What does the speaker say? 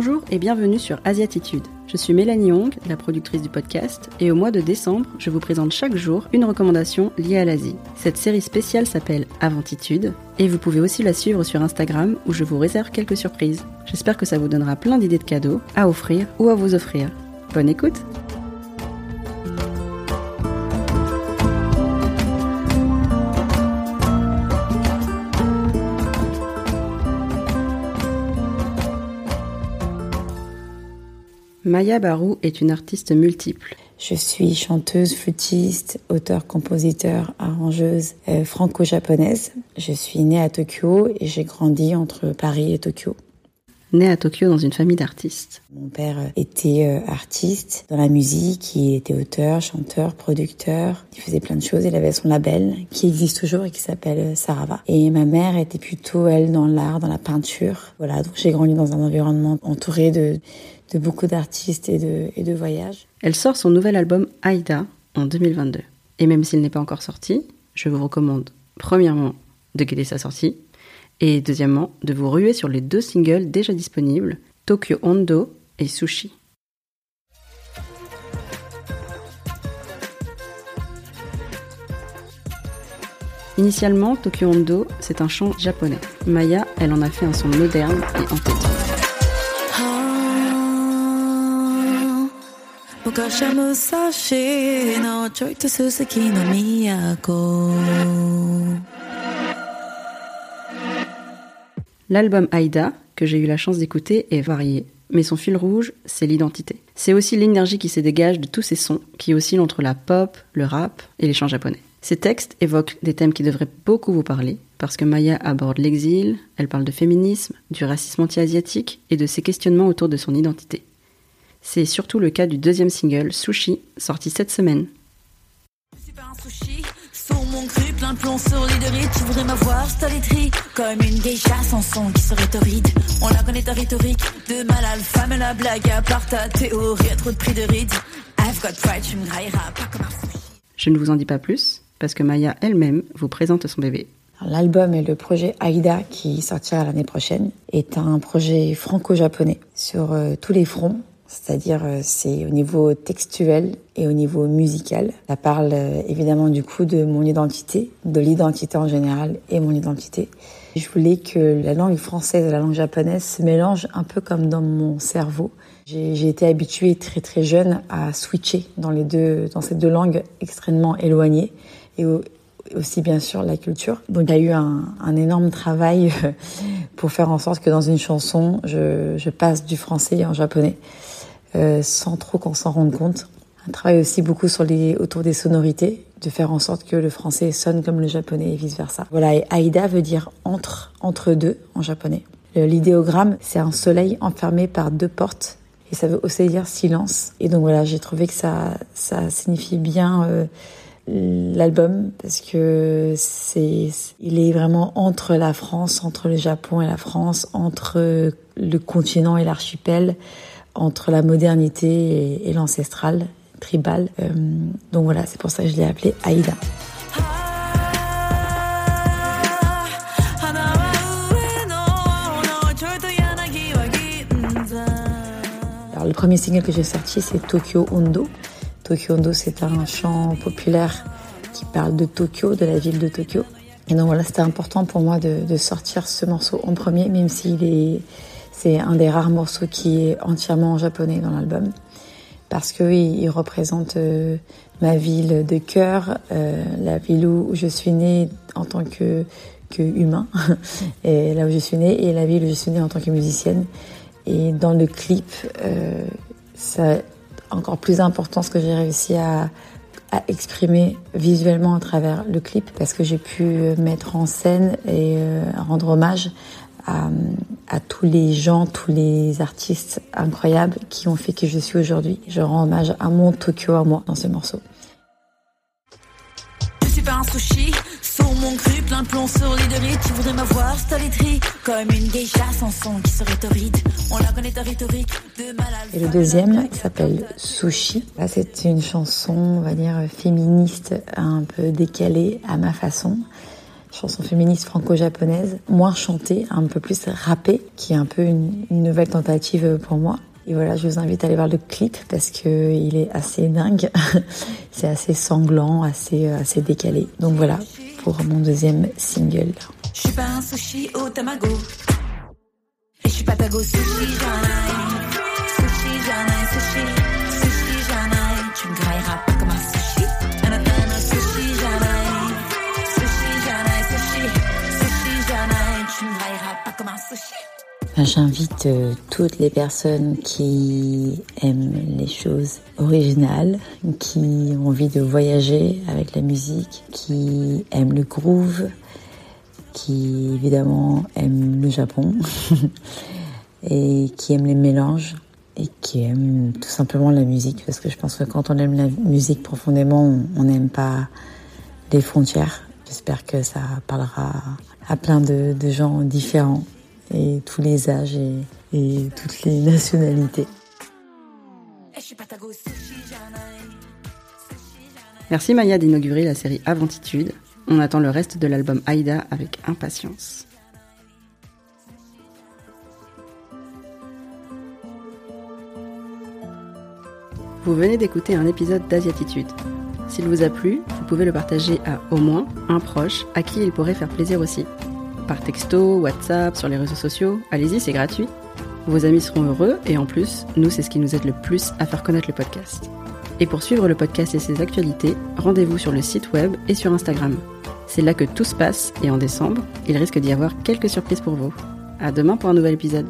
Bonjour et bienvenue sur Asiatitude. Je suis Mélanie Hong, la productrice du podcast, et au mois de décembre, je vous présente chaque jour une recommandation liée à l'Asie. Cette série spéciale s'appelle Aventitude, et vous pouvez aussi la suivre sur Instagram où je vous réserve quelques surprises. J'espère que ça vous donnera plein d'idées de cadeaux à offrir ou à vous offrir. Bonne écoute Maya Barou est une artiste multiple. Je suis chanteuse, flûtiste, auteur, compositeur, arrangeuse euh, franco-japonaise. Je suis née à Tokyo et j'ai grandi entre Paris et Tokyo. Née à Tokyo dans une famille d'artistes. Mon père était euh, artiste dans la musique, il était auteur, chanteur, producteur, il faisait plein de choses, il avait son label qui existe toujours et qui s'appelle euh, Sarava. Et ma mère était plutôt elle dans l'art, dans la peinture. Voilà, donc j'ai grandi dans un environnement entouré de de beaucoup d'artistes et de, et de voyages. Elle sort son nouvel album Aïda en 2022. Et même s'il n'est pas encore sorti, je vous recommande premièrement de guetter sa sortie et deuxièmement de vous ruer sur les deux singles déjà disponibles, Tokyo Hondo et Sushi. Initialement, Tokyo Hondo, c'est un chant japonais. Maya, elle en a fait un son moderne et entêtant. L'album Aïda, que j'ai eu la chance d'écouter, est varié, mais son fil rouge, c'est l'identité. C'est aussi l'énergie qui se dégage de tous ces sons qui oscillent entre la pop, le rap et les chants japonais. Ces textes évoquent des thèmes qui devraient beaucoup vous parler, parce que Maya aborde l'exil, elle parle de féminisme, du racisme anti-asiatique et de ses questionnements autour de son identité. C'est surtout le cas du deuxième single, Sushi, sorti cette semaine. Mon cru, plein de plomb sur lit de ride, tu voudrais m'avoir, literie, comme une geisha sans son qui serait torride. On la connaît ta rhétorique, de mal alpha, mais la blague à part ta théorie, à trop de prix de ride. I've got pride, tu me grailleras pas comme un. Je ne vous en dis pas plus, parce que Maya elle-même vous présente son bébé. L'album et le projet Aïda, qui sortira l'année prochaine, est un projet franco-japonais sur euh, tous les fronts, c'est-à-dire euh, c'est au niveau textuel et au niveau musical. Ça parle euh, évidemment du coup de mon identité, de l'identité en général et mon identité. Je voulais que la langue française et la langue japonaise se mélangent un peu comme dans mon cerveau. J'ai été habituée très très jeune à switcher dans les deux, dans ces deux langues extrêmement éloignées et aussi bien sûr la culture. Donc il y a eu un, un, énorme travail pour faire en sorte que dans une chanson, je, je passe du français en japonais. Euh, sans trop qu'on s'en rende compte. On travaille aussi beaucoup sur les, autour des sonorités, de faire en sorte que le français sonne comme le japonais et vice versa. Voilà, et Aïda veut dire entre, entre deux en japonais. L'idéogramme, c'est un soleil enfermé par deux portes et ça veut aussi dire silence. Et donc voilà, j'ai trouvé que ça, ça signifie bien euh, l'album parce que c'est, il est vraiment entre la France, entre le Japon et la France, entre le continent et l'archipel entre la modernité et, l'ancestral, tribal. Euh, donc voilà, c'est pour ça que je l'ai appelé Aïda. Alors le premier single que j'ai sorti, c'est Tokyo Hondo. Tokyo Hondo, c'est un chant populaire qui parle de Tokyo, de la ville de Tokyo. Et donc voilà, c'était important pour moi de, de sortir ce morceau en premier, même s'il est c'est un des rares morceaux qui est entièrement en japonais dans l'album. Parce que il, représente euh, ma ville de cœur, euh, la ville où, je suis née en tant que, que humain, et là où je suis née, et la ville où je suis née en tant que musicienne. Et dans le clip, euh, ça encore plus important ce que j'ai réussi à, à exprimer visuellement à travers le clip. Parce que j'ai pu mettre en scène et euh, rendre hommage à, tous les gens, tous les artistes incroyables qui ont fait que je suis aujourd'hui. Je rends hommage à mon Tokyo à moi dans ce morceau. Je suis pas un sushi, mon cru, plein de plomb sur les de riz. Tu voudrais m'avoir, literie, comme une geisha sans son qui serait torride. On la connaît rhétorique de malade. Et le deuxième s'appelle Sushi. Là, c'est une chanson, on va dire, féministe, un peu décalée à ma façon chanson féministe franco-japonaise, moins chantée, un peu plus rappée, qui est un peu une, nouvelle tentative pour moi. Et voilà, je vous invite à aller voir le clip parce que il est assez dingue. C'est assez sanglant, assez, assez décalé. Donc voilà, pour mon deuxième single. Je suis pas un sushi au tamago. Et je suis J'invite euh, toutes les personnes qui aiment les choses originales, qui ont envie de voyager avec la musique, qui aiment le groove, qui évidemment aime le Japon et qui aime les mélanges et qui aime tout simplement la musique parce que je pense que quand on aime la musique profondément, on n'aime pas les frontières. J'espère que ça parlera à plein de, gens différents et tous les âges et, et toutes les nationalités. Merci Maya d'inaugurer la série Aventitude on attend le reste de l'album Aïda avec impatience. Vous venez d'écouter un épisode d'Asiatitude. S'il vous a plu, vous pouvez le partager à au moins un proche à qui il pourrait faire plaisir aussi. Par texto, WhatsApp, sur les réseaux sociaux, allez-y, c'est gratuit. Vos amis seront heureux et en plus, nous, c'est ce qui nous aide le plus à faire connaître le podcast. Et pour suivre le podcast et ses actualités, rendez-vous sur le site web et sur Instagram. C'est là que tout se passe et en décembre, il risque d'y avoir quelques surprises pour vous. À demain pour un nouvel épisode.